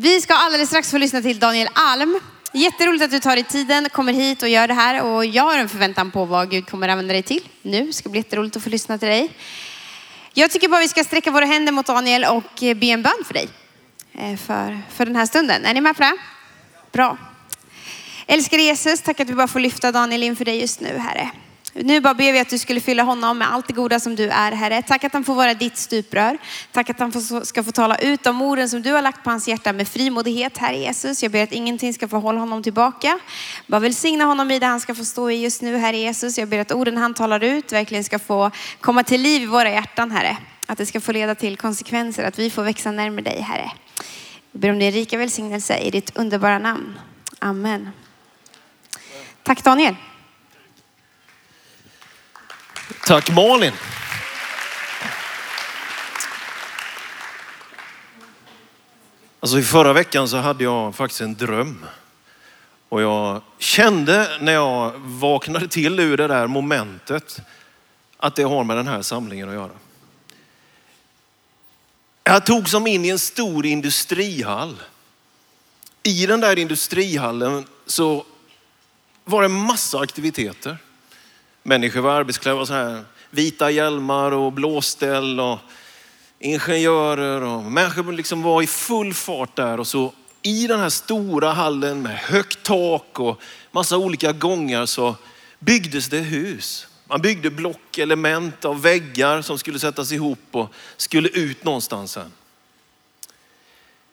Vi ska alldeles strax få lyssna till Daniel Alm. Jätteroligt att du tar dig tiden, kommer hit och gör det här. Och jag har en förväntan på vad Gud kommer använda dig till nu. Det ska bli jätteroligt att få lyssna till dig. Jag tycker bara vi ska sträcka våra händer mot Daniel och eh, be en bön för dig. Eh, för, för den här stunden. Är ni med på det? Bra. Älskade Jesus, tack att vi bara får lyfta Daniel inför dig just nu, Herre. Nu bara ber vi att du skulle fylla honom med allt det goda som du är, Herre. Tack att han får vara ditt stuprör. Tack att han får, ska få tala ut de orden som du har lagt på hans hjärta med frimodighet, Herre Jesus. Jag ber att ingenting ska få hålla honom tillbaka. Bara välsigna honom i det han ska få stå i just nu, Herre Jesus. Jag ber att orden han talar ut verkligen ska få komma till liv i våra hjärtan, Herre. Att det ska få leda till konsekvenser, att vi får växa närmare dig, Herre. Jag ber om din rika välsignelse i ditt underbara namn. Amen. Tack Daniel. Tack Malin. Alltså i förra veckan så hade jag faktiskt en dröm. Och jag kände när jag vaknade till ur det där momentet att det har med den här samlingen att göra. Jag tog som in i en stor industrihall. I den där industrihallen så var det massa aktiviteter. Människor var arbetsklädda så här vita hjälmar och blåställ och ingenjörer och människor liksom var i full fart där och så i den här stora hallen med högt tak och massa olika gångar så byggdes det hus. Man byggde block, element av väggar som skulle sättas ihop och skulle ut någonstans sen.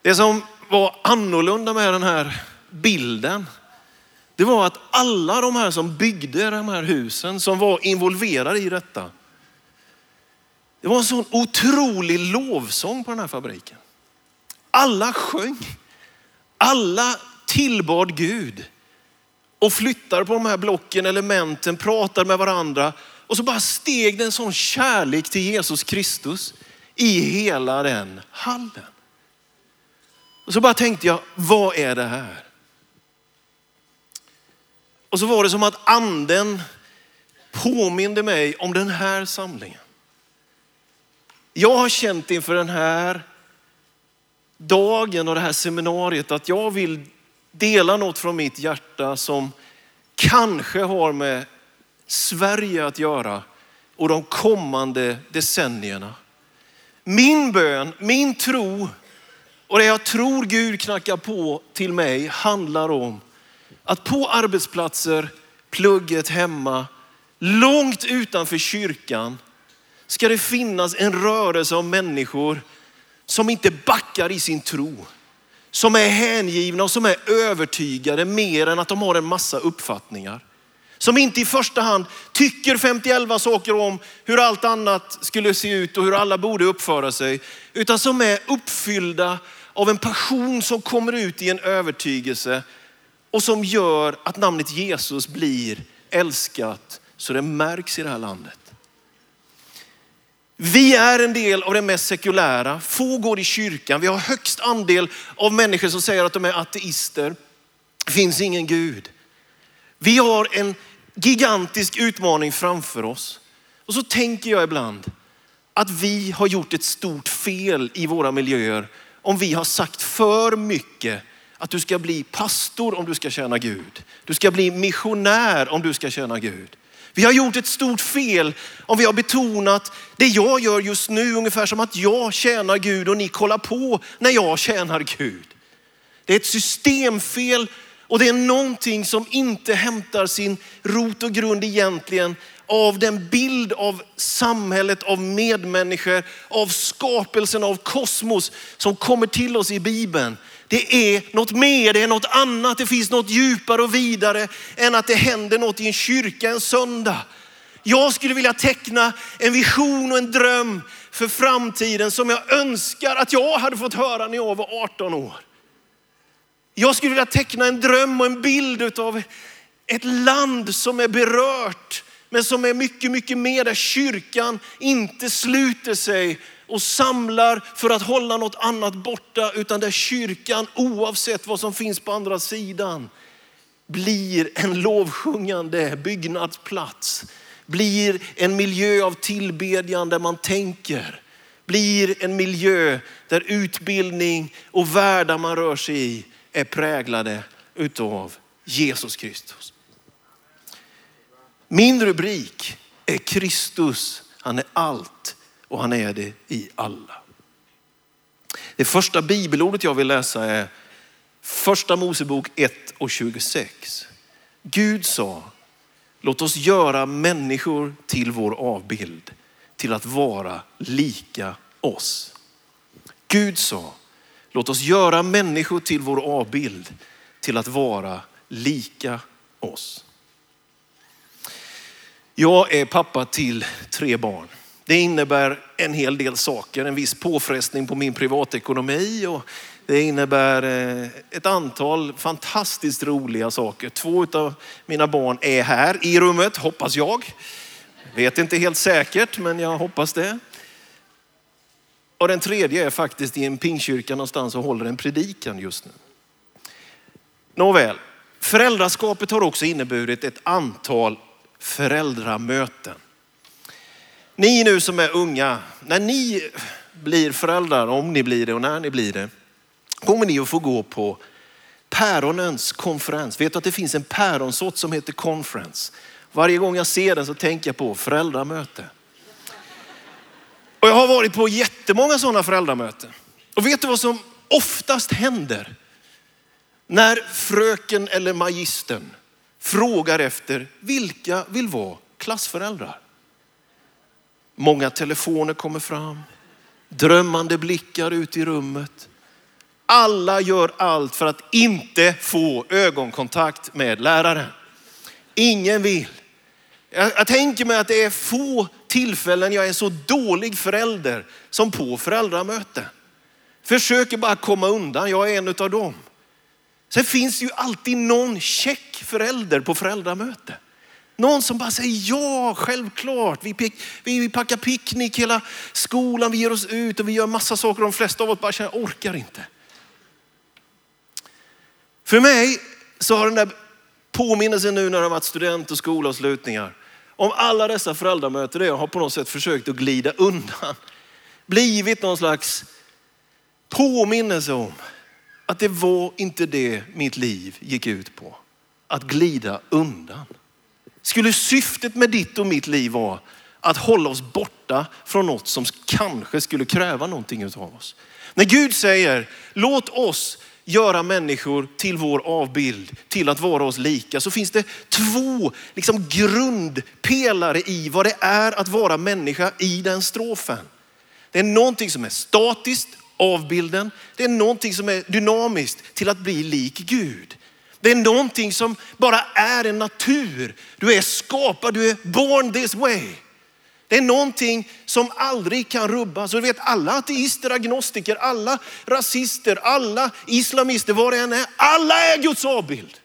Det som var annorlunda med den här bilden, det var att alla de här som byggde de här husen, som var involverade i detta, det var en sån otrolig lovsång på den här fabriken. Alla sjöng. Alla tillbad Gud och flyttade på de här blocken, elementen, pratade med varandra. Och så bara steg det en sån kärlek till Jesus Kristus i hela den hallen. Och så bara tänkte jag, vad är det här? Och så var det som att anden påminde mig om den här samlingen. Jag har känt inför den här dagen och det här seminariet att jag vill dela något från mitt hjärta som kanske har med Sverige att göra och de kommande decennierna. Min bön, min tro och det jag tror Gud knackar på till mig handlar om att på arbetsplatser, plugget hemma, långt utanför kyrkan ska det finnas en rörelse av människor som inte backar i sin tro. Som är hängivna och som är övertygade mer än att de har en massa uppfattningar. Som inte i första hand tycker 51 saker om hur allt annat skulle se ut och hur alla borde uppföra sig. Utan som är uppfyllda av en passion som kommer ut i en övertygelse och som gör att namnet Jesus blir älskat så det märks i det här landet. Vi är en del av det mest sekulära. Få går i kyrkan. Vi har högst andel av människor som säger att de är ateister. Det finns ingen Gud. Vi har en gigantisk utmaning framför oss. Och så tänker jag ibland att vi har gjort ett stort fel i våra miljöer om vi har sagt för mycket att du ska bli pastor om du ska tjäna Gud. Du ska bli missionär om du ska tjäna Gud. Vi har gjort ett stort fel om vi har betonat det jag gör just nu ungefär som att jag tjänar Gud och ni kollar på när jag tjänar Gud. Det är ett systemfel och det är någonting som inte hämtar sin rot och grund egentligen av den bild av samhället, av medmänniskor, av skapelsen, av kosmos som kommer till oss i Bibeln. Det är något mer, det är något annat, det finns något djupare och vidare än att det händer något i en kyrka en söndag. Jag skulle vilja teckna en vision och en dröm för framtiden som jag önskar att jag hade fått höra när jag var 18 år. Jag skulle vilja teckna en dröm och en bild av ett land som är berört, men som är mycket, mycket mer där kyrkan inte sluter sig och samlar för att hålla något annat borta, utan där kyrkan oavsett vad som finns på andra sidan blir en lovsjungande byggnadsplats, blir en miljö av tillbedjan där man tänker blir en miljö där utbildning och världar man rör sig i är präglade utav Jesus Kristus. Min rubrik är Kristus, han är allt och han är det i alla. Det första bibelordet jag vill läsa är första Mosebok 1 och 26. Gud sa, låt oss göra människor till vår avbild, till att vara lika oss. Gud sa, låt oss göra människor till vår avbild, till att vara lika oss. Jag är pappa till tre barn. Det innebär en hel del saker, en viss påfrestning på min privatekonomi och det innebär eh, ett antal fantastiskt roliga saker. Två av mina barn är här i rummet, hoppas jag. Vet inte helt säkert, men jag hoppas det. Och den tredje är faktiskt i en pingkyrka någonstans och håller en predikan just nu. Nåväl, föräldraskapet har också inneburit ett antal föräldramöten. Ni nu som är unga, när ni blir föräldrar, om ni blir det och när ni blir det, kommer ni att få gå på päronens konferens. Vet du att det finns en päronsort som heter conference? Varje gång jag ser den så tänker jag på föräldramöte. Och jag har varit på jättemånga sådana föräldramöten. Och vet du vad som oftast händer? När fröken eller magistern frågar efter vilka vill vara klassföräldrar. Många telefoner kommer fram, drömmande blickar ut i rummet. Alla gör allt för att inte få ögonkontakt med läraren. Ingen vill. Jag, jag tänker mig att det är få tillfällen jag är så dålig förälder som på föräldramöte. Försöker bara komma undan, jag är en av dem. Sen finns det ju alltid någon check förälder på föräldramöte. Någon som bara säger ja, självklart. Vi, pick, vi packar picknick hela skolan, vi ger oss ut och vi gör massa saker. De flesta av oss bara känner, orkar inte. För mig så har den där påminnelsen nu när det har varit student och skolavslutningar om alla dessa föräldramöten där jag har på något sätt försökt att glida undan. Blivit någon slags påminnelse om att det var inte det mitt liv gick ut på. Att glida undan. Skulle syftet med ditt och mitt liv vara att hålla oss borta från något som kanske skulle kräva någonting av oss. När Gud säger, låt oss göra människor till vår avbild, till att vara oss lika, så finns det två liksom, grundpelare i vad det är att vara människa i den strofen. Det är någonting som är statiskt, avbilden. Det är någonting som är dynamiskt till att bli lik Gud. Det är någonting som bara är en natur. Du är skapad, du är born this way. Det är någonting som aldrig kan rubbas. Och du vet alla ateister, agnostiker, alla rasister, alla islamister, vad det än är. Alla är Guds avbild.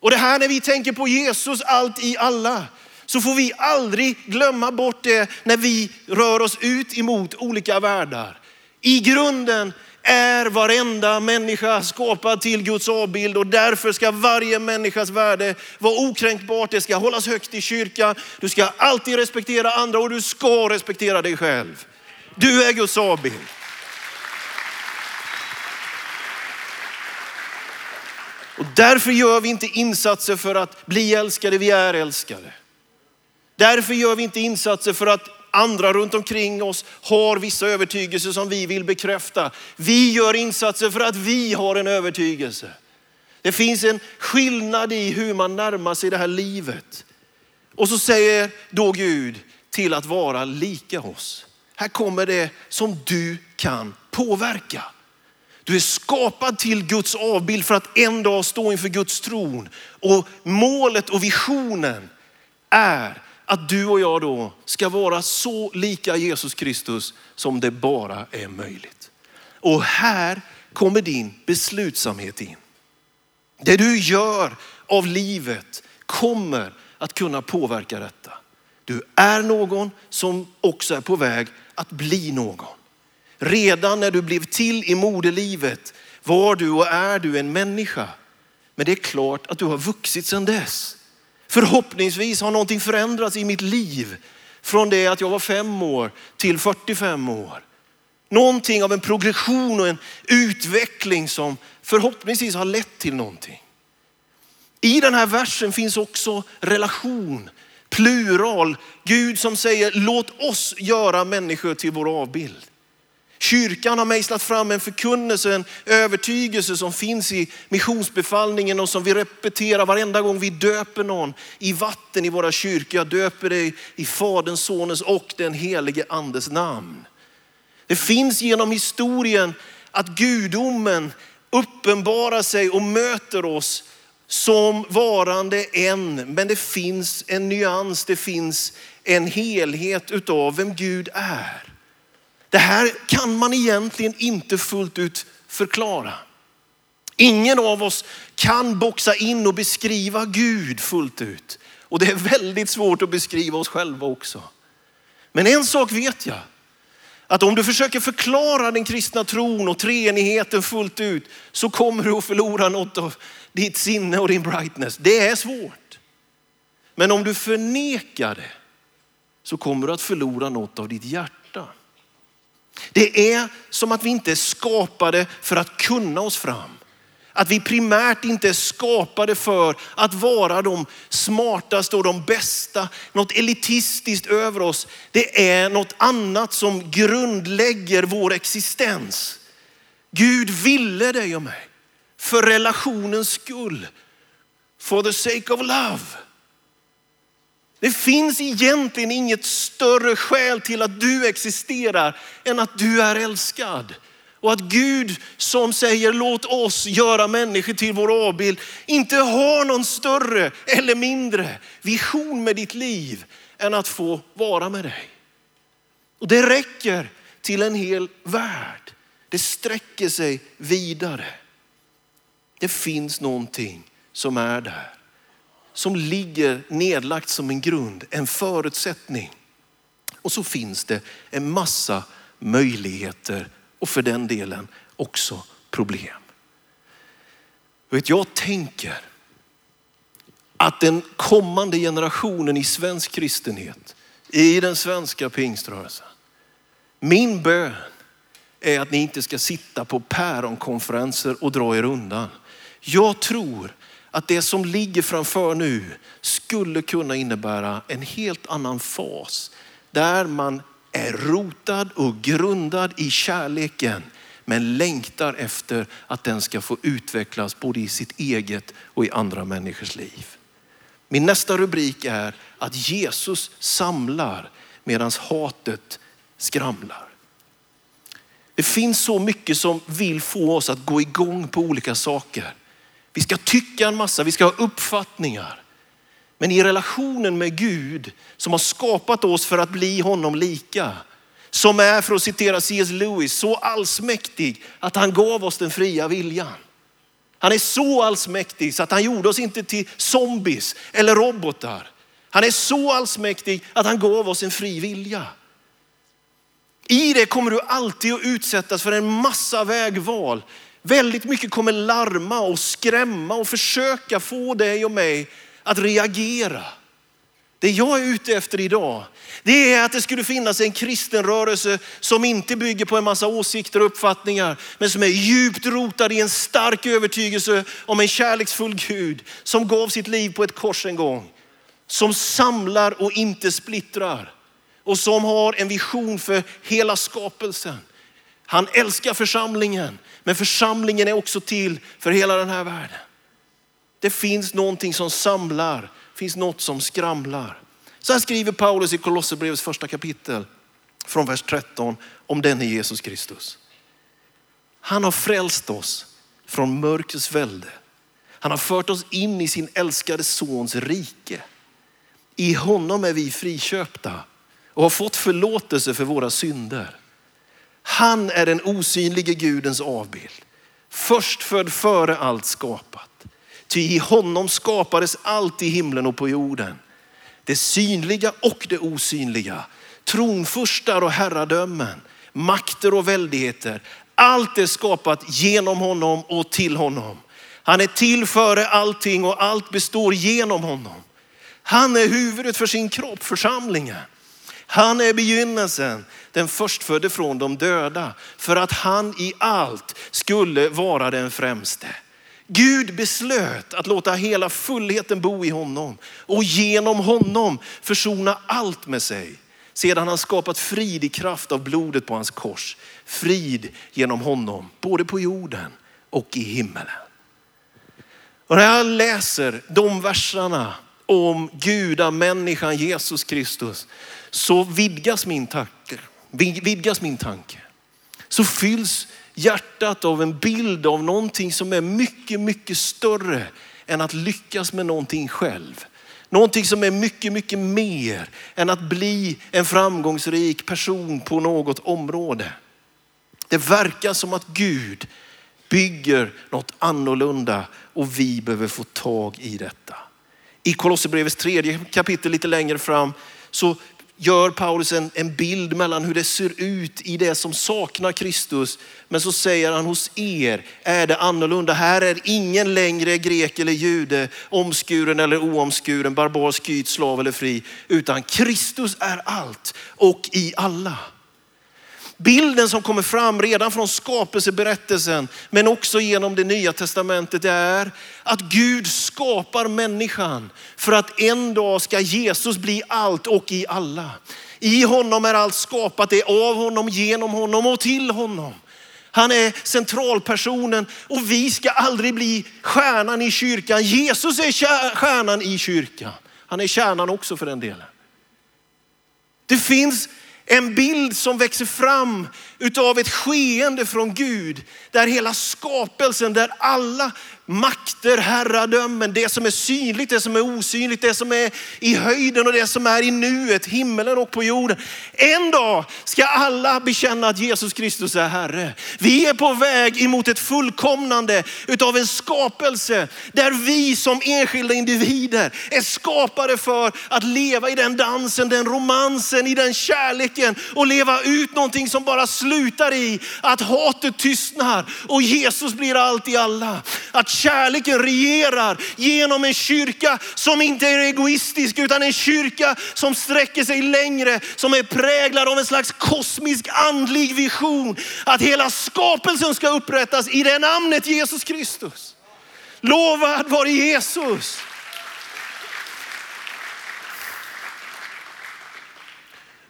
Och det här när vi tänker på Jesus, allt i alla, så får vi aldrig glömma bort det när vi rör oss ut emot olika världar. I grunden är varenda människa skapad till Guds avbild och därför ska varje människas värde vara okränkbart. Det ska hållas högt i kyrkan. Du ska alltid respektera andra och du ska respektera dig själv. Du är Guds avbild. Och därför gör vi inte insatser för att bli älskade, vi är älskade. Därför gör vi inte insatser för att andra runt omkring oss har vissa övertygelser som vi vill bekräfta. Vi gör insatser för att vi har en övertygelse. Det finns en skillnad i hur man närmar sig det här livet. Och så säger då Gud till att vara lika oss. Här kommer det som du kan påverka. Du är skapad till Guds avbild för att en dag stå inför Guds tron. Och målet och visionen är att du och jag då ska vara så lika Jesus Kristus som det bara är möjligt. Och här kommer din beslutsamhet in. Det du gör av livet kommer att kunna påverka detta. Du är någon som också är på väg att bli någon. Redan när du blev till i moderlivet var du och är du en människa. Men det är klart att du har vuxit sedan dess. Förhoppningsvis har någonting förändrats i mitt liv från det att jag var fem år till 45 år. Någonting av en progression och en utveckling som förhoppningsvis har lett till någonting. I den här versen finns också relation, plural. Gud som säger låt oss göra människor till vår avbild. Kyrkan har mejslat fram en förkunnelse, en övertygelse som finns i missionsbefallningen och som vi repeterar varenda gång vi döper någon i vatten i våra kyrkor. Jag döper dig i Faderns, Sonens och den helige Andes namn. Det finns genom historien att gudomen uppenbarar sig och möter oss som varande en. Men det finns en nyans, det finns en helhet utav vem Gud är. Det här kan man egentligen inte fullt ut förklara. Ingen av oss kan boxa in och beskriva Gud fullt ut. Och det är väldigt svårt att beskriva oss själva också. Men en sak vet jag. Att om du försöker förklara den kristna tron och treenigheten fullt ut så kommer du att förlora något av ditt sinne och din brightness. Det är svårt. Men om du förnekar det så kommer du att förlora något av ditt hjärta. Det är som att vi inte är skapade för att kunna oss fram. Att vi primärt inte är skapade för att vara de smartaste och de bästa. Något elitistiskt över oss. Det är något annat som grundlägger vår existens. Gud ville dig och mig för relationens skull. For the sake of love. Det finns egentligen inget större skäl till att du existerar än att du är älskad. Och att Gud som säger låt oss göra människor till vår avbild inte har någon större eller mindre vision med ditt liv än att få vara med dig. Och det räcker till en hel värld. Det sträcker sig vidare. Det finns någonting som är där som ligger nedlagt som en grund, en förutsättning. Och så finns det en massa möjligheter och för den delen också problem. Vet, jag tänker att den kommande generationen i svensk kristenhet, i den svenska pingströrelsen, min bön är att ni inte ska sitta på päronkonferenser och dra er undan. Jag tror att det som ligger framför nu skulle kunna innebära en helt annan fas. Där man är rotad och grundad i kärleken men längtar efter att den ska få utvecklas både i sitt eget och i andra människors liv. Min nästa rubrik är att Jesus samlar medan hatet skramlar. Det finns så mycket som vill få oss att gå igång på olika saker. Vi ska tycka en massa, vi ska ha uppfattningar. Men i relationen med Gud som har skapat oss för att bli honom lika. Som är, för att citera C.S. Lewis, så allsmäktig att han gav oss den fria viljan. Han är så allsmäktig så att han gjorde oss inte till zombies eller robotar. Han är så allsmäktig att han gav oss en fri vilja. I det kommer du alltid att utsättas för en massa vägval. Väldigt mycket kommer larma och skrämma och försöka få dig och mig att reagera. Det jag är ute efter idag, det är att det skulle finnas en kristen rörelse som inte bygger på en massa åsikter och uppfattningar, men som är djupt rotad i en stark övertygelse om en kärleksfull Gud som gav sitt liv på ett kors en gång. Som samlar och inte splittrar och som har en vision för hela skapelsen. Han älskar församlingen, men församlingen är också till för hela den här världen. Det finns någonting som samlar, det finns något som skramlar. Så här skriver Paulus i Kolosserbrevets första kapitel från vers 13 om denne Jesus Kristus. Han har frälst oss från mörkrets välde. Han har fört oss in i sin älskade sons rike. I honom är vi friköpta och har fått förlåtelse för våra synder. Han är den osynlige Gudens avbild. Förstfödd före allt skapat. Ty i honom skapades allt i himlen och på jorden. Det synliga och det osynliga. Tronfurstar och herradömen. Makter och väldigheter. Allt är skapat genom honom och till honom. Han är till före allting och allt består genom honom. Han är huvudet för sin kropp, församlingen. Han är begynnelsen, den förstfödde från de döda, för att han i allt skulle vara den främste. Gud beslöt att låta hela fullheten bo i honom och genom honom försona allt med sig. Sedan han skapat frid i kraft av blodet på hans kors. Frid genom honom, både på jorden och i himmelen. Och när jag läser de verserna om gudamänniskan Jesus Kristus så vidgas min tanke. Vidgas min tanke. Så fylls hjärtat av en bild av någonting som är mycket, mycket större än att lyckas med någonting själv. Någonting som är mycket, mycket mer än att bli en framgångsrik person på något område. Det verkar som att Gud bygger något annorlunda och vi behöver få tag i detta. I Kolosserbrevets tredje kapitel lite längre fram så gör Paulus en, en bild mellan hur det ser ut i det som saknar Kristus. Men så säger han hos er är det annorlunda. Här är ingen längre grek eller jude, omskuren eller oomskuren, barbar, skyt, slav eller fri. Utan Kristus är allt och i alla. Bilden som kommer fram redan från skapelseberättelsen, men också genom det nya testamentet är att Gud skapar människan för att en dag ska Jesus bli allt och i alla. I honom är allt skapat, det är av honom, genom honom och till honom. Han är centralpersonen och vi ska aldrig bli stjärnan i kyrkan. Jesus är stjärnan i kyrkan. Han är kärnan också för den delen. Det finns en bild som växer fram utav ett skeende från Gud. Där hela skapelsen, där alla makter, herradömen, det som är synligt, det som är osynligt, det som är i höjden och det som är i nuet, himmelen och på jorden. En dag ska alla bekänna att Jesus Kristus är Herre. Vi är på väg emot ett fullkomnande utav en skapelse där vi som enskilda individer är skapade för att leva i den dansen, den romansen, i den kärleken och leva ut någonting som bara slutar i att hatet tystnar och Jesus blir allt i alla. Att kärleken regerar genom en kyrka som inte är egoistisk utan en kyrka som sträcker sig längre, som är präglad av en slags kosmisk andlig vision. Att hela skapelsen ska upprättas i det namnet Jesus Kristus. Lovad vare Jesus.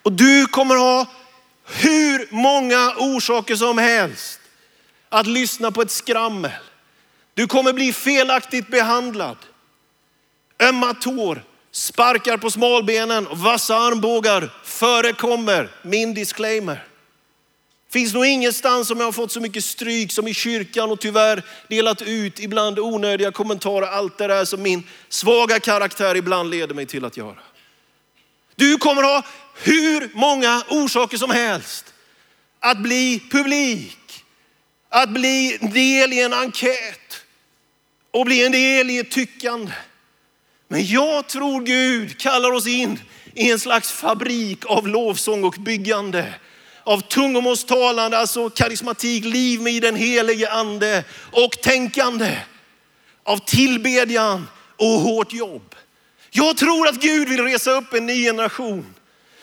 Och du kommer ha hur många orsaker som helst att lyssna på ett skrammel. Du kommer bli felaktigt behandlad. Ömma tår, sparkar på smalbenen och vassa armbågar förekommer. Min disclaimer. Finns nog ingenstans som jag har fått så mycket stryk som i kyrkan och tyvärr delat ut ibland onödiga kommentarer. Allt det där som min svaga karaktär ibland leder mig till att göra. Du kommer ha hur många orsaker som helst att bli publik, att bli del i en enkät, och bli en del i ett tyckande. Men jag tror Gud kallar oss in i en slags fabrik av lovsång och byggande. Av tungomålstalande, alltså karismatik, liv med i den helige ande och tänkande. Av tillbedjan och hårt jobb. Jag tror att Gud vill resa upp en ny generation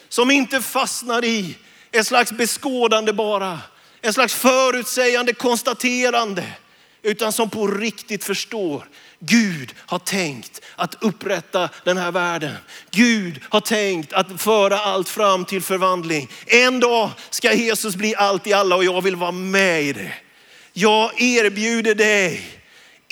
som inte fastnar i ett slags beskådande bara. En slags förutsägande konstaterande utan som på riktigt förstår Gud har tänkt att upprätta den här världen. Gud har tänkt att föra allt fram till förvandling. En dag ska Jesus bli allt i alla och jag vill vara med i det. Jag erbjuder dig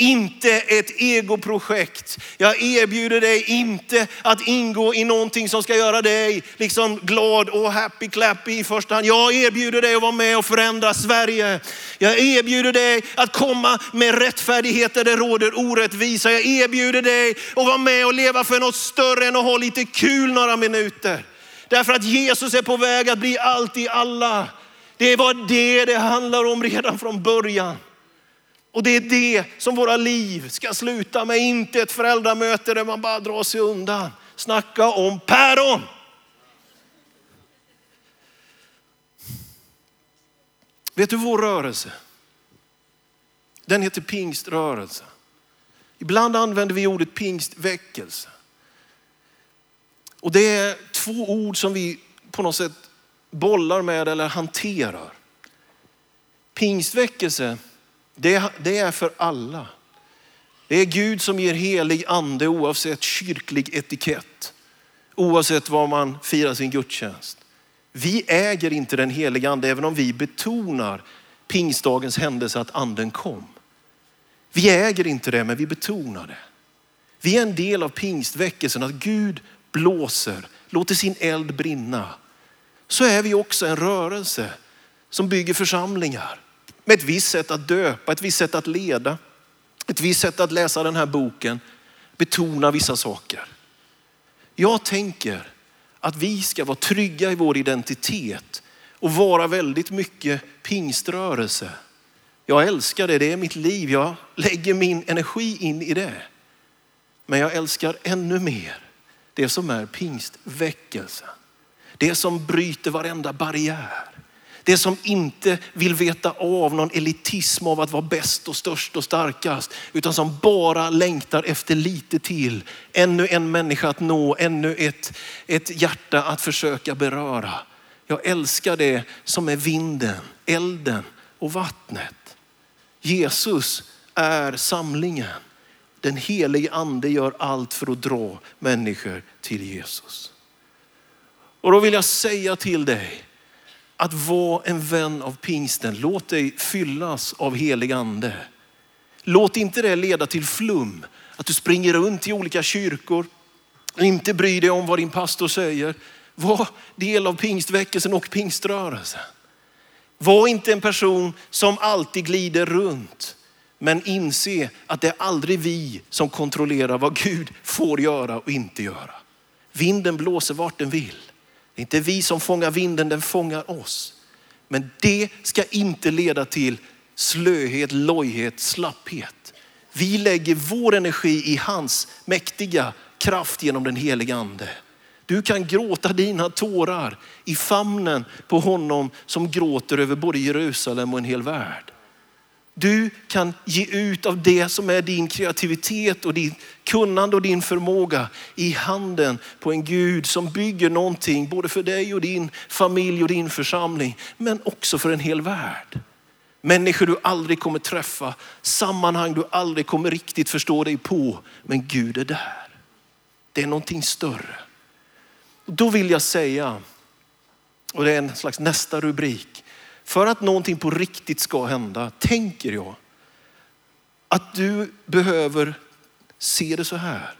inte ett egoprojekt. Jag erbjuder dig inte att ingå i någonting som ska göra dig liksom glad och happy clappy i första hand. Jag erbjuder dig att vara med och förändra Sverige. Jag erbjuder dig att komma med rättfärdighet där det råder orättvisa. Jag erbjuder dig att vara med och leva för något större än att ha lite kul några minuter. Därför att Jesus är på väg att bli allt i alla. Det var det det handlar om redan från början. Och det är det som våra liv ska sluta med, inte ett föräldramöte där man bara drar sig undan. Snacka om päron. Vet du vår rörelse? Den heter pingströrelse. Ibland använder vi ordet pingstväckelse. Och det är två ord som vi på något sätt bollar med eller hanterar. Pingstväckelse, det, det är för alla. Det är Gud som ger helig ande oavsett kyrklig etikett. Oavsett var man firar sin gudstjänst. Vi äger inte den heliga ande även om vi betonar pingstdagens händelse att anden kom. Vi äger inte det men vi betonar det. Vi är en del av pingstväckelsen att Gud blåser, låter sin eld brinna. Så är vi också en rörelse som bygger församlingar med ett visst sätt att döpa, ett visst sätt att leda, ett visst sätt att läsa den här boken, betona vissa saker. Jag tänker att vi ska vara trygga i vår identitet och vara väldigt mycket pingströrelse. Jag älskar det, det är mitt liv. Jag lägger min energi in i det. Men jag älskar ännu mer det som är pingstväckelsen. Det som bryter varenda barriär. Det som inte vill veta av någon elitism av att vara bäst och störst och starkast. Utan som bara längtar efter lite till. Ännu en människa att nå, ännu ett, ett hjärta att försöka beröra. Jag älskar det som är vinden, elden och vattnet. Jesus är samlingen. Den helige ande gör allt för att dra människor till Jesus. Och då vill jag säga till dig att vara en vän av pingsten. Låt dig fyllas av helig ande. Låt inte det leda till flum. Att du springer runt i olika kyrkor och inte bryr dig om vad din pastor säger. Var del av pingstväckelsen och pingströrelsen. Var inte en person som alltid glider runt. Men inse att det är aldrig vi som kontrollerar vad Gud får göra och inte göra. Vinden blåser vart den vill. Det är inte vi som fångar vinden, den fångar oss. Men det ska inte leda till slöhet, lojhet, slapphet. Vi lägger vår energi i hans mäktiga kraft genom den heliga ande. Du kan gråta dina tårar i famnen på honom som gråter över både Jerusalem och en hel värld. Du kan ge ut av det som är din kreativitet och din kunnande och din förmåga i handen på en Gud som bygger någonting både för dig och din familj och din församling, men också för en hel värld. Människor du aldrig kommer träffa, sammanhang du aldrig kommer riktigt förstå dig på, men Gud är där. Det är någonting större. Då vill jag säga, och det är en slags nästa rubrik, för att någonting på riktigt ska hända, tänker jag, att du behöver se det så här.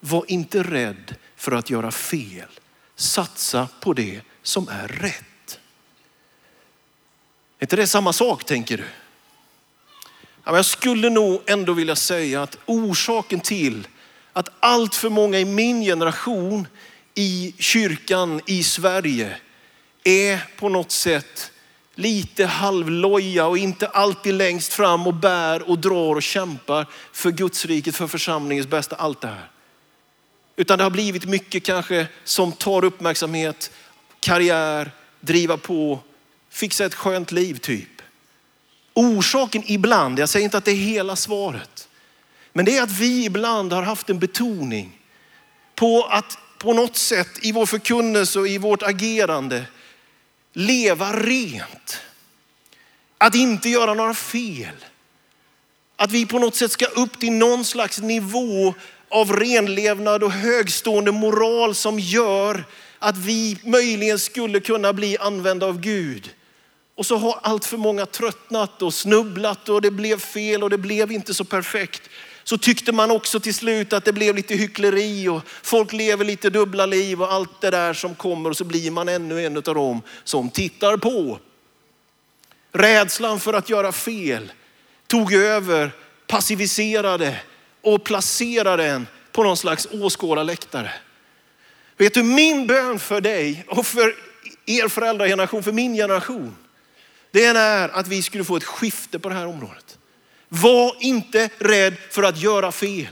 Var inte rädd för att göra fel. Satsa på det som är rätt. Är inte det samma sak tänker du? Jag skulle nog ändå vilja säga att orsaken till att allt för många i min generation i kyrkan i Sverige är på något sätt lite halvloja och inte alltid längst fram och bär och drar och kämpar för Guds riket, för församlingens bästa, allt det här. Utan det har blivit mycket kanske som tar uppmärksamhet, karriär, driva på, fixa ett skönt liv typ. Orsaken ibland, jag säger inte att det är hela svaret, men det är att vi ibland har haft en betoning på att på något sätt i vår förkunnelse och i vårt agerande leva rent. Att inte göra några fel. Att vi på något sätt ska upp till någon slags nivå av renlevnad och högstående moral som gör att vi möjligen skulle kunna bli använda av Gud. Och så har allt för många tröttnat och snubblat och det blev fel och det blev inte så perfekt så tyckte man också till slut att det blev lite hyckleri och folk lever lite dubbla liv och allt det där som kommer och så blir man ännu en av dem som tittar på. Rädslan för att göra fel tog över, passiviserade och placerade en på någon slags åskådarläktare. Vet du, min bön för dig och för er föräldrageneration, för min generation, det är att vi skulle få ett skifte på det här området. Var inte rädd för att göra fel.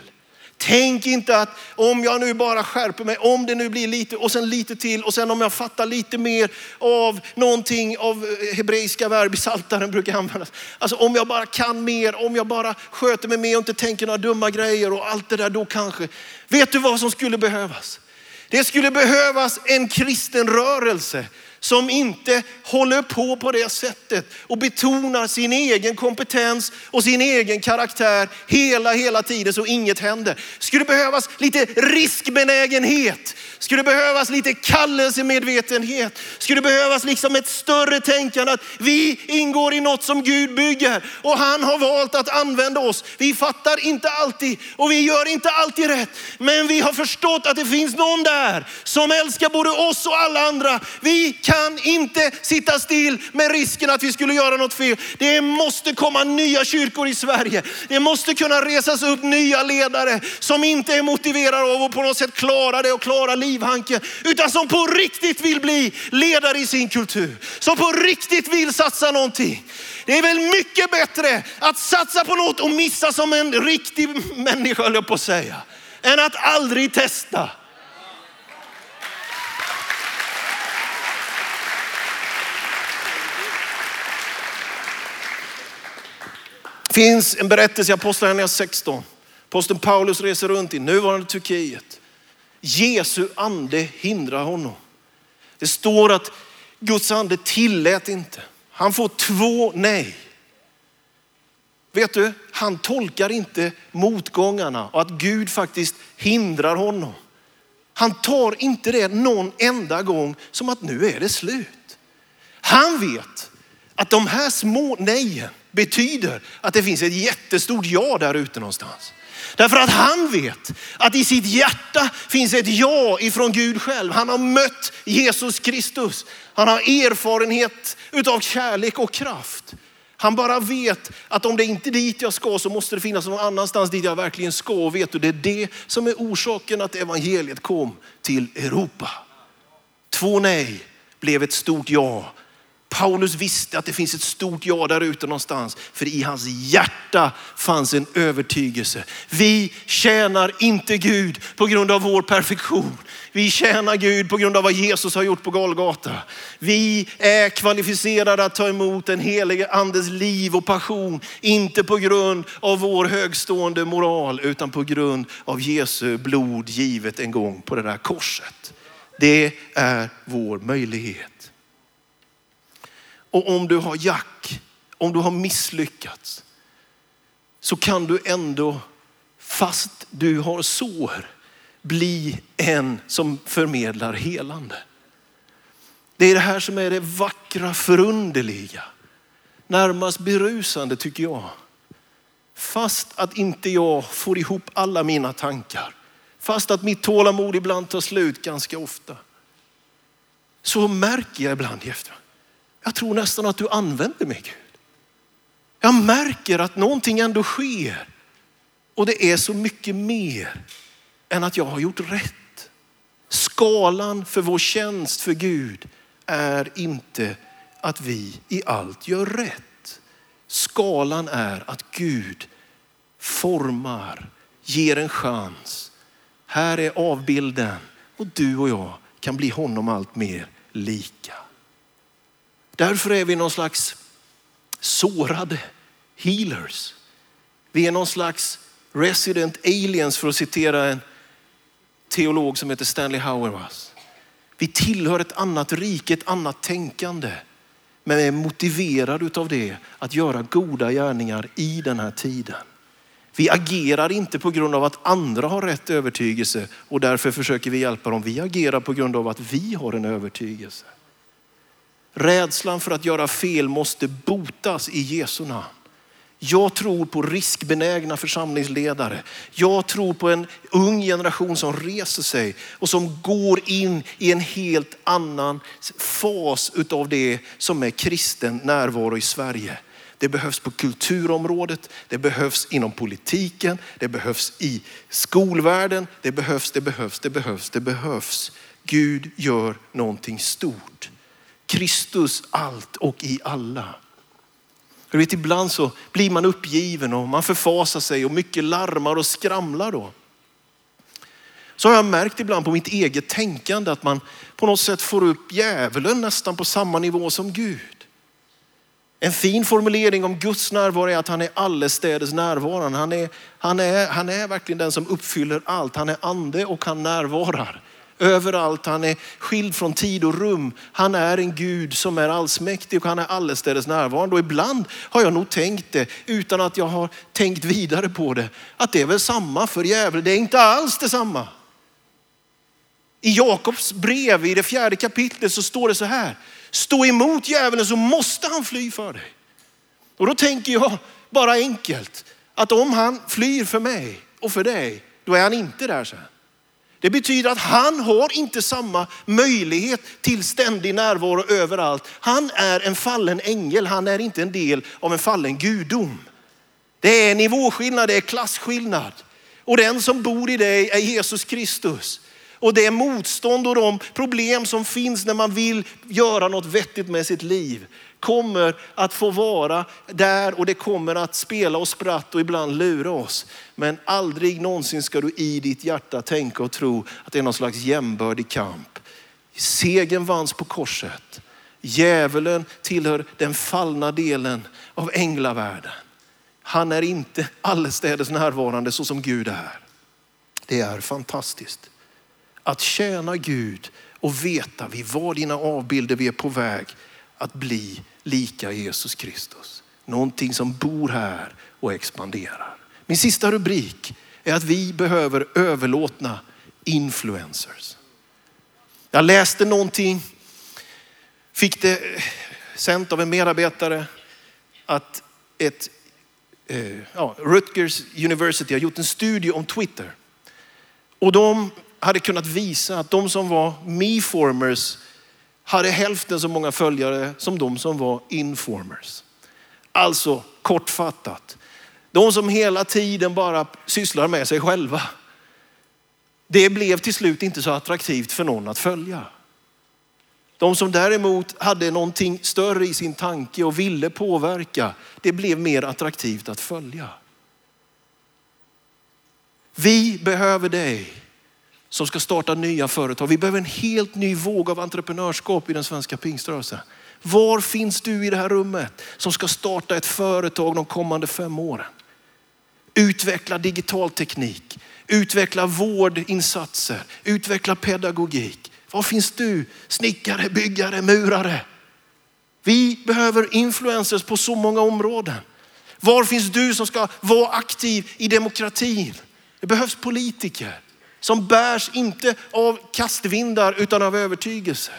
Tänk inte att om jag nu bara skärper mig, om det nu blir lite och sen lite till och sen om jag fattar lite mer av någonting av eh, hebreiska verb i Psaltaren brukar användas. Alltså om jag bara kan mer, om jag bara sköter mig mer och inte tänker några dumma grejer och allt det där då kanske. Vet du vad som skulle behövas? Det skulle behövas en kristen rörelse som inte håller på på det sättet och betonar sin egen kompetens och sin egen karaktär hela, hela tiden så inget händer. Skulle behövas lite riskbenägenhet. Skulle behövas lite kallelsemedvetenhet. Skulle behövas liksom ett större tänkande att vi ingår i något som Gud bygger och han har valt att använda oss. Vi fattar inte alltid och vi gör inte alltid rätt. Men vi har förstått att det finns någon där som älskar både oss och alla andra. Vi kan kan inte sitta still med risken att vi skulle göra något fel. Det måste komma nya kyrkor i Sverige. Det måste kunna resas upp nya ledare som inte är motiverade av att på något sätt klara det och klara livhanken. Utan som på riktigt vill bli ledare i sin kultur. Som på riktigt vill satsa någonting. Det är väl mycket bättre att satsa på något och missa som en riktig människa, höll jag på att säga. Än att aldrig testa. Finns en berättelse i Apostlagärningarna 16. Aposteln Paulus reser runt i nuvarande Turkiet. Jesu ande hindrar honom. Det står att Guds ande tillät inte. Han får två nej. Vet du, han tolkar inte motgångarna och att Gud faktiskt hindrar honom. Han tar inte det någon enda gång som att nu är det slut. Han vet att de här små nejen betyder att det finns ett jättestort ja där ute någonstans. Därför att han vet att i sitt hjärta finns ett ja ifrån Gud själv. Han har mött Jesus Kristus. Han har erfarenhet utav kärlek och kraft. Han bara vet att om det inte är dit jag ska så måste det finnas någon annanstans dit jag verkligen ska. Och vet du, det är det som är orsaken att evangeliet kom till Europa. Två nej blev ett stort ja Paulus visste att det finns ett stort ja där ute någonstans. För i hans hjärta fanns en övertygelse. Vi tjänar inte Gud på grund av vår perfektion. Vi tjänar Gud på grund av vad Jesus har gjort på Golgata. Vi är kvalificerade att ta emot den helige andes liv och passion. Inte på grund av vår högstående moral utan på grund av Jesu blod givet en gång på det där korset. Det är vår möjlighet. Och om du har jack, om du har misslyckats, så kan du ändå, fast du har sår, bli en som förmedlar helande. Det är det här som är det vackra, förunderliga. Närmast berusande tycker jag. Fast att inte jag får ihop alla mina tankar. Fast att mitt tålamod ibland tar slut ganska ofta. Så märker jag ibland i efterhand jag tror nästan att du använder mig Gud. Jag märker att någonting ändå sker. Och det är så mycket mer än att jag har gjort rätt. Skalan för vår tjänst för Gud är inte att vi i allt gör rätt. Skalan är att Gud formar, ger en chans. Här är avbilden och du och jag kan bli honom allt mer lika. Därför är vi någon slags sårade healers. Vi är någon slags resident aliens för att citera en teolog som heter Stanley Hauerwas. Vi tillhör ett annat rike, ett annat tänkande. Men är motiverade av det att göra goda gärningar i den här tiden. Vi agerar inte på grund av att andra har rätt övertygelse och därför försöker vi hjälpa dem. Vi agerar på grund av att vi har en övertygelse. Rädslan för att göra fel måste botas i Jesu namn. Jag tror på riskbenägna församlingsledare. Jag tror på en ung generation som reser sig och som går in i en helt annan fas utav det som är kristen närvaro i Sverige. Det behövs på kulturområdet, det behövs inom politiken, det behövs i skolvärlden, det behövs, det behövs, det behövs, det behövs. Gud gör någonting stort. Kristus allt och i alla. Du vet, ibland så blir man uppgiven och man förfasar sig och mycket larmar och skramlar då. Så har jag märkt ibland på mitt eget tänkande att man på något sätt får upp djävulen nästan på samma nivå som Gud. En fin formulering om Guds närvaro är att han är allestädes närvarande. Han är, han, är, han är verkligen den som uppfyller allt. Han är ande och han närvarar överallt. Han är skild från tid och rum. Han är en Gud som är allsmäktig och han är allestädes närvarande. Och ibland har jag nog tänkt det utan att jag har tänkt vidare på det. Att det är väl samma för djävulen. Det är inte alls detsamma. I Jakobs brev i det fjärde kapitlet så står det så här. Stå emot djävulen så måste han fly för dig. Och då tänker jag bara enkelt att om han flyr för mig och för dig, då är han inte där sen. Det betyder att han har inte samma möjlighet till ständig närvaro överallt. Han är en fallen ängel, han är inte en del av en fallen gudom. Det är nivåskillnad, det är klasskillnad. Och den som bor i dig är Jesus Kristus. Och det motstånd och de problem som finns när man vill göra något vettigt med sitt liv kommer att få vara där och det kommer att spela och spratt och ibland lura oss. Men aldrig någonsin ska du i ditt hjärta tänka och tro att det är någon slags jämbördig kamp. Segern vanns på korset. Djävulen tillhör den fallna delen av änglavärlden. Han är inte allestädes närvarande så som Gud är. Det är fantastiskt. Att tjäna Gud och veta vid vad dina avbilder vi är på väg att bli lika Jesus Kristus. Någonting som bor här och expanderar. Min sista rubrik är att vi behöver överlåtna influencers. Jag läste någonting, fick det eh, sänt av en medarbetare att ett, eh, ja, Rutgers University har gjort en studie om Twitter. Och de hade kunnat visa att de som var me-formers hade hälften så många följare som de som var informers. Alltså kortfattat, de som hela tiden bara sysslar med sig själva. Det blev till slut inte så attraktivt för någon att följa. De som däremot hade någonting större i sin tanke och ville påverka, det blev mer attraktivt att följa. Vi behöver dig som ska starta nya företag. Vi behöver en helt ny våg av entreprenörskap i den svenska pingströrelsen. Var finns du i det här rummet som ska starta ett företag de kommande fem åren? Utveckla digital teknik, utveckla vårdinsatser, utveckla pedagogik. Var finns du? Snickare, byggare, murare. Vi behöver influencers på så många områden. Var finns du som ska vara aktiv i demokratin? Det behövs politiker som bärs inte av kastvindar utan av övertygelse.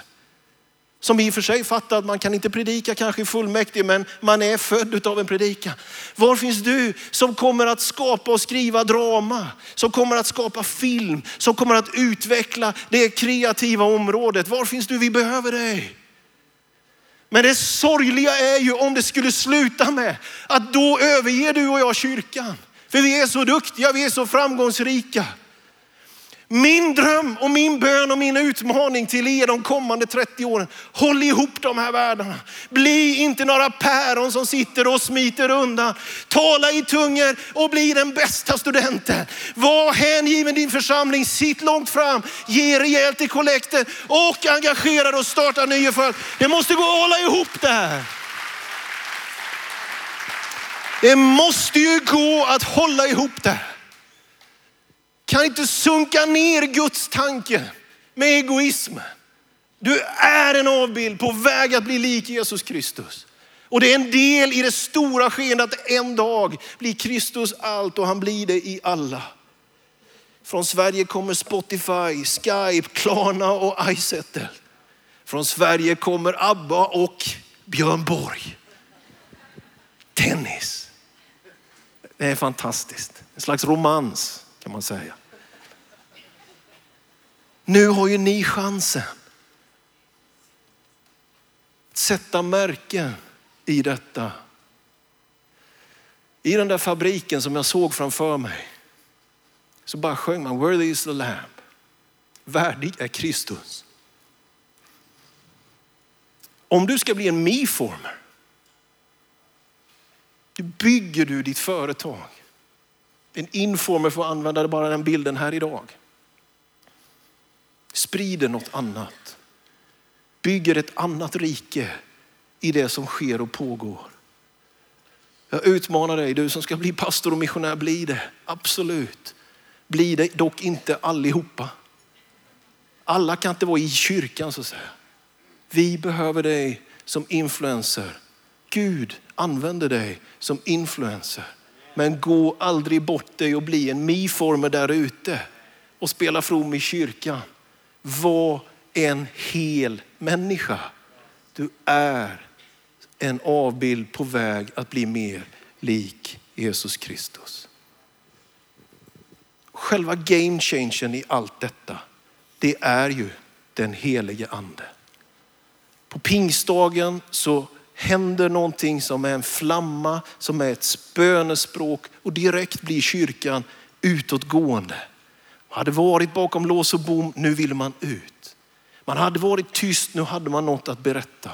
Som i och för sig fattar att man kan inte predika kanske i fullmäktige, men man är född av en predikan. Var finns du som kommer att skapa och skriva drama, som kommer att skapa film, som kommer att utveckla det kreativa området? Var finns du? Vi behöver dig. Men det sorgliga är ju om det skulle sluta med att då överger du och jag kyrkan. För vi är så duktiga, vi är så framgångsrika. Min dröm och min bön och min utmaning till er de kommande 30 åren. Håll ihop de här världarna. Bli inte några päron som sitter och smiter undan. Tala i tungor och bli den bästa studenten. Var hängiven din församling, sitt långt fram, ge rejält i kollekten och engagera dig och starta nya företag. Det måste gå att hålla ihop det här. Det måste ju gå att hålla ihop det. här. Kan inte sunka ner Guds tanke med egoism. Du är en avbild på väg att bli lik Jesus Kristus. Och det är en del i det stora skeendet att en dag blir Kristus allt och han blir det i alla. Från Sverige kommer Spotify, Skype, Klarna och Izettle. Från Sverige kommer ABBA och Björn Borg. Tennis. Det är fantastiskt. En slags romans kan man säga. Nu har ju ni chansen. att Sätta märken i detta. I den där fabriken som jag såg framför mig så bara sjöng man Worthy is the lamb. Värdig är Kristus. Om du ska bli en me-former, bygger du ditt företag. En informer får använda bara den bilden här idag. Sprider något annat. Bygger ett annat rike i det som sker och pågår. Jag utmanar dig, du som ska bli pastor och missionär, bli det. Absolut. Bli det dock inte allihopa. Alla kan inte vara i kyrkan så att säga. Vi behöver dig som influencer. Gud använder dig som influencer. Men gå aldrig bort dig och bli en miformer där ute och spela from i kyrkan. Var en hel människa. Du är en avbild på väg att bli mer lik Jesus Kristus. Själva game changern i allt detta, det är ju den helige ande. På pingstdagen så händer någonting som är en flamma, som är ett bönespråk och direkt blir kyrkan utåtgående. Man hade varit bakom lås och bom, nu vill man ut. Man hade varit tyst, nu hade man något att berätta.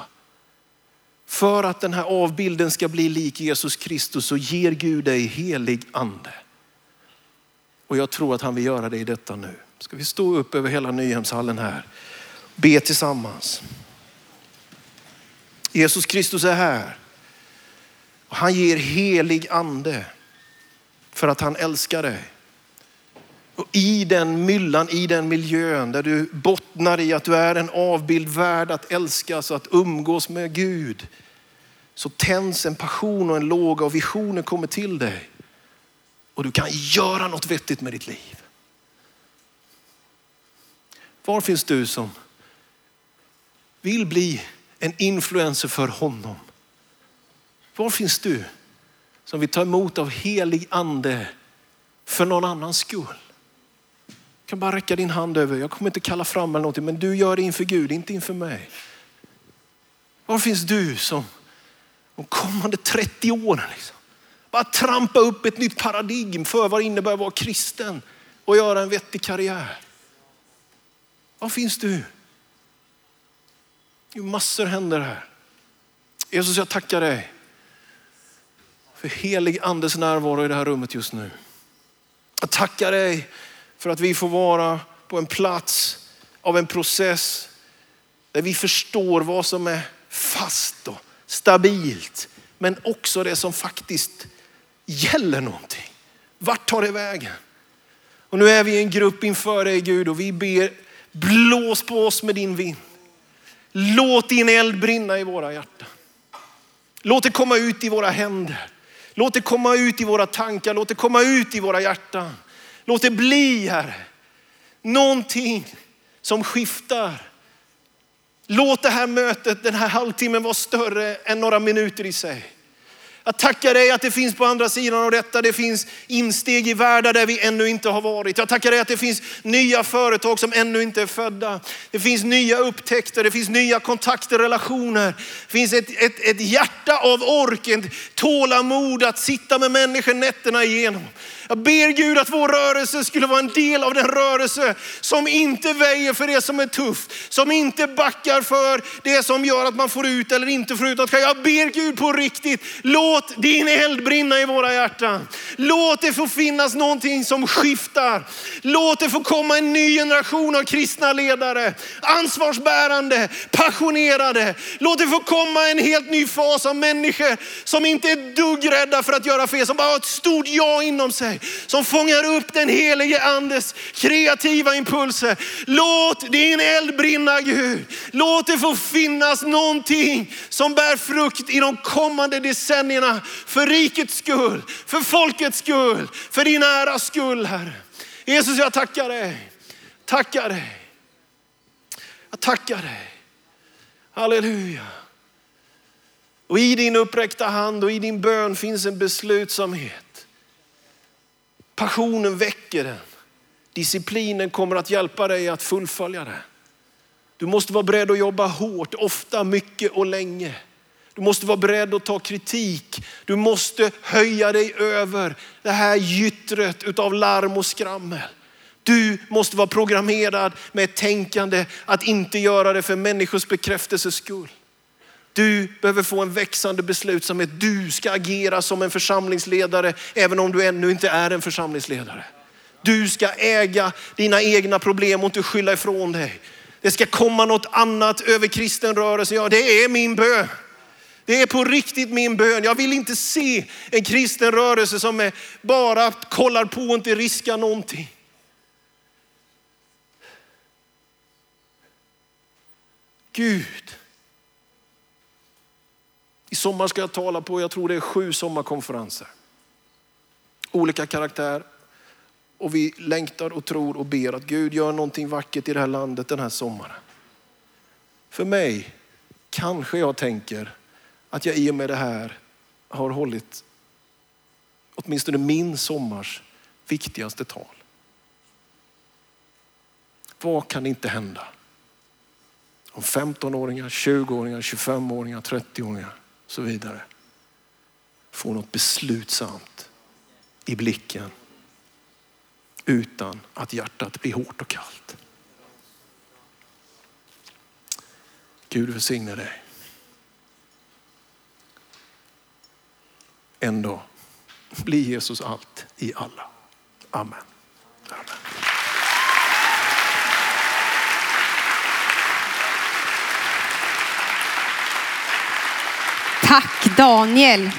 För att den här avbilden ska bli lik Jesus Kristus så ger Gud dig helig ande. Och jag tror att han vill göra det i detta nu. Ska vi stå upp över hela Nyhemshallen här. Be tillsammans. Jesus Kristus är här. Och han ger helig ande för att han älskar dig. Och I den myllan, i den miljön där du bottnar i att du är en avbild värd att älskas och att umgås med Gud. Så tänds en passion och en låga och visioner kommer till dig. Och du kan göra något vettigt med ditt liv. Var finns du som vill bli en influencer för honom? Var finns du som vill ta emot av helig ande för någon annans skull? Du kan bara räcka din hand över. Jag kommer inte kalla fram eller någonting, men du gör det inför Gud, inte inför mig. Var finns du som de kommande 30 åren liksom, bara trampa upp ett nytt paradigm för vad det innebär att vara kristen och göra en vettig karriär? Var finns du? Det är massor händer här. Jesus, jag tackar dig för helig andes närvaro i det här rummet just nu. Jag tackar dig för att vi får vara på en plats av en process där vi förstår vad som är fast och stabilt. Men också det som faktiskt gäller någonting. Vart tar det vägen? Och nu är vi en grupp inför dig Gud och vi ber blås på oss med din vind. Låt din eld brinna i våra hjärtan. Låt det komma ut i våra händer. Låt det komma ut i våra tankar. Låt det komma ut i våra hjärtan. Låt det bli, Herre, någonting som skiftar. Låt det här mötet, den här halvtimmen vara större än några minuter i sig. Jag tackar dig att det finns på andra sidan av detta, det finns insteg i världar där vi ännu inte har varit. Jag tackar dig att det finns nya företag som ännu inte är födda. Det finns nya upptäckter, det finns nya kontakter, relationer. Det finns ett, ett, ett hjärta av ork, ett tålamod att sitta med människor nätterna igenom. Jag ber Gud att vår rörelse skulle vara en del av den rörelse som inte väjer för det som är tufft, som inte backar för det som gör att man får ut eller inte får ut. Jag ber Gud på riktigt, låt Låt din eld brinna i våra hjärtan. Låt det få finnas någonting som skiftar. Låt det få komma en ny generation av kristna ledare, ansvarsbärande, passionerade. Låt det få komma en helt ny fas av människor som inte är dugg rädda för att göra fel, som bara har ett stort ja inom sig. Som fångar upp den helige andes kreativa impulser. Låt din eld brinna Gud. Låt det få finnas någonting som bär frukt i de kommande decennierna. För rikets skull, för folkets skull, för din äras skull Herre. Jesus jag tackar dig. Tackar dig. Jag tackar dig. Halleluja. Och i din uppräckta hand och i din bön finns en beslutsamhet. Passionen väcker den. Disciplinen kommer att hjälpa dig att fullfölja det. Du måste vara beredd att jobba hårt, ofta, mycket och länge. Du måste vara beredd att ta kritik. Du måste höja dig över det här gyttret utav larm och skrammel. Du måste vara programmerad med ett tänkande att inte göra det för människors bekräftelses skull. Du behöver få en växande beslutsamhet. Du ska agera som en församlingsledare även om du ännu inte är en församlingsledare. Du ska äga dina egna problem och inte skylla ifrån dig. Det ska komma något annat över kristen rörelse. Ja, det är min bön. Det är på riktigt min bön. Jag vill inte se en kristen rörelse som är bara kollar på och inte riskar någonting. Gud. I sommar ska jag tala på, jag tror det är sju sommarkonferenser. Olika karaktär. Och vi längtar och tror och ber att Gud gör någonting vackert i det här landet den här sommaren. För mig, kanske jag tänker att jag i och med det här har hållit åtminstone min sommars viktigaste tal. Vad kan inte hända? Om 15-åringar, 20-åringar, 25-åringar, 30-åringar och så vidare får något beslutsamt i blicken utan att hjärtat blir hårt och kallt. Gud välsigne dig. En dag blir Jesus allt i alla. Amen. Amen. Tack Daniel.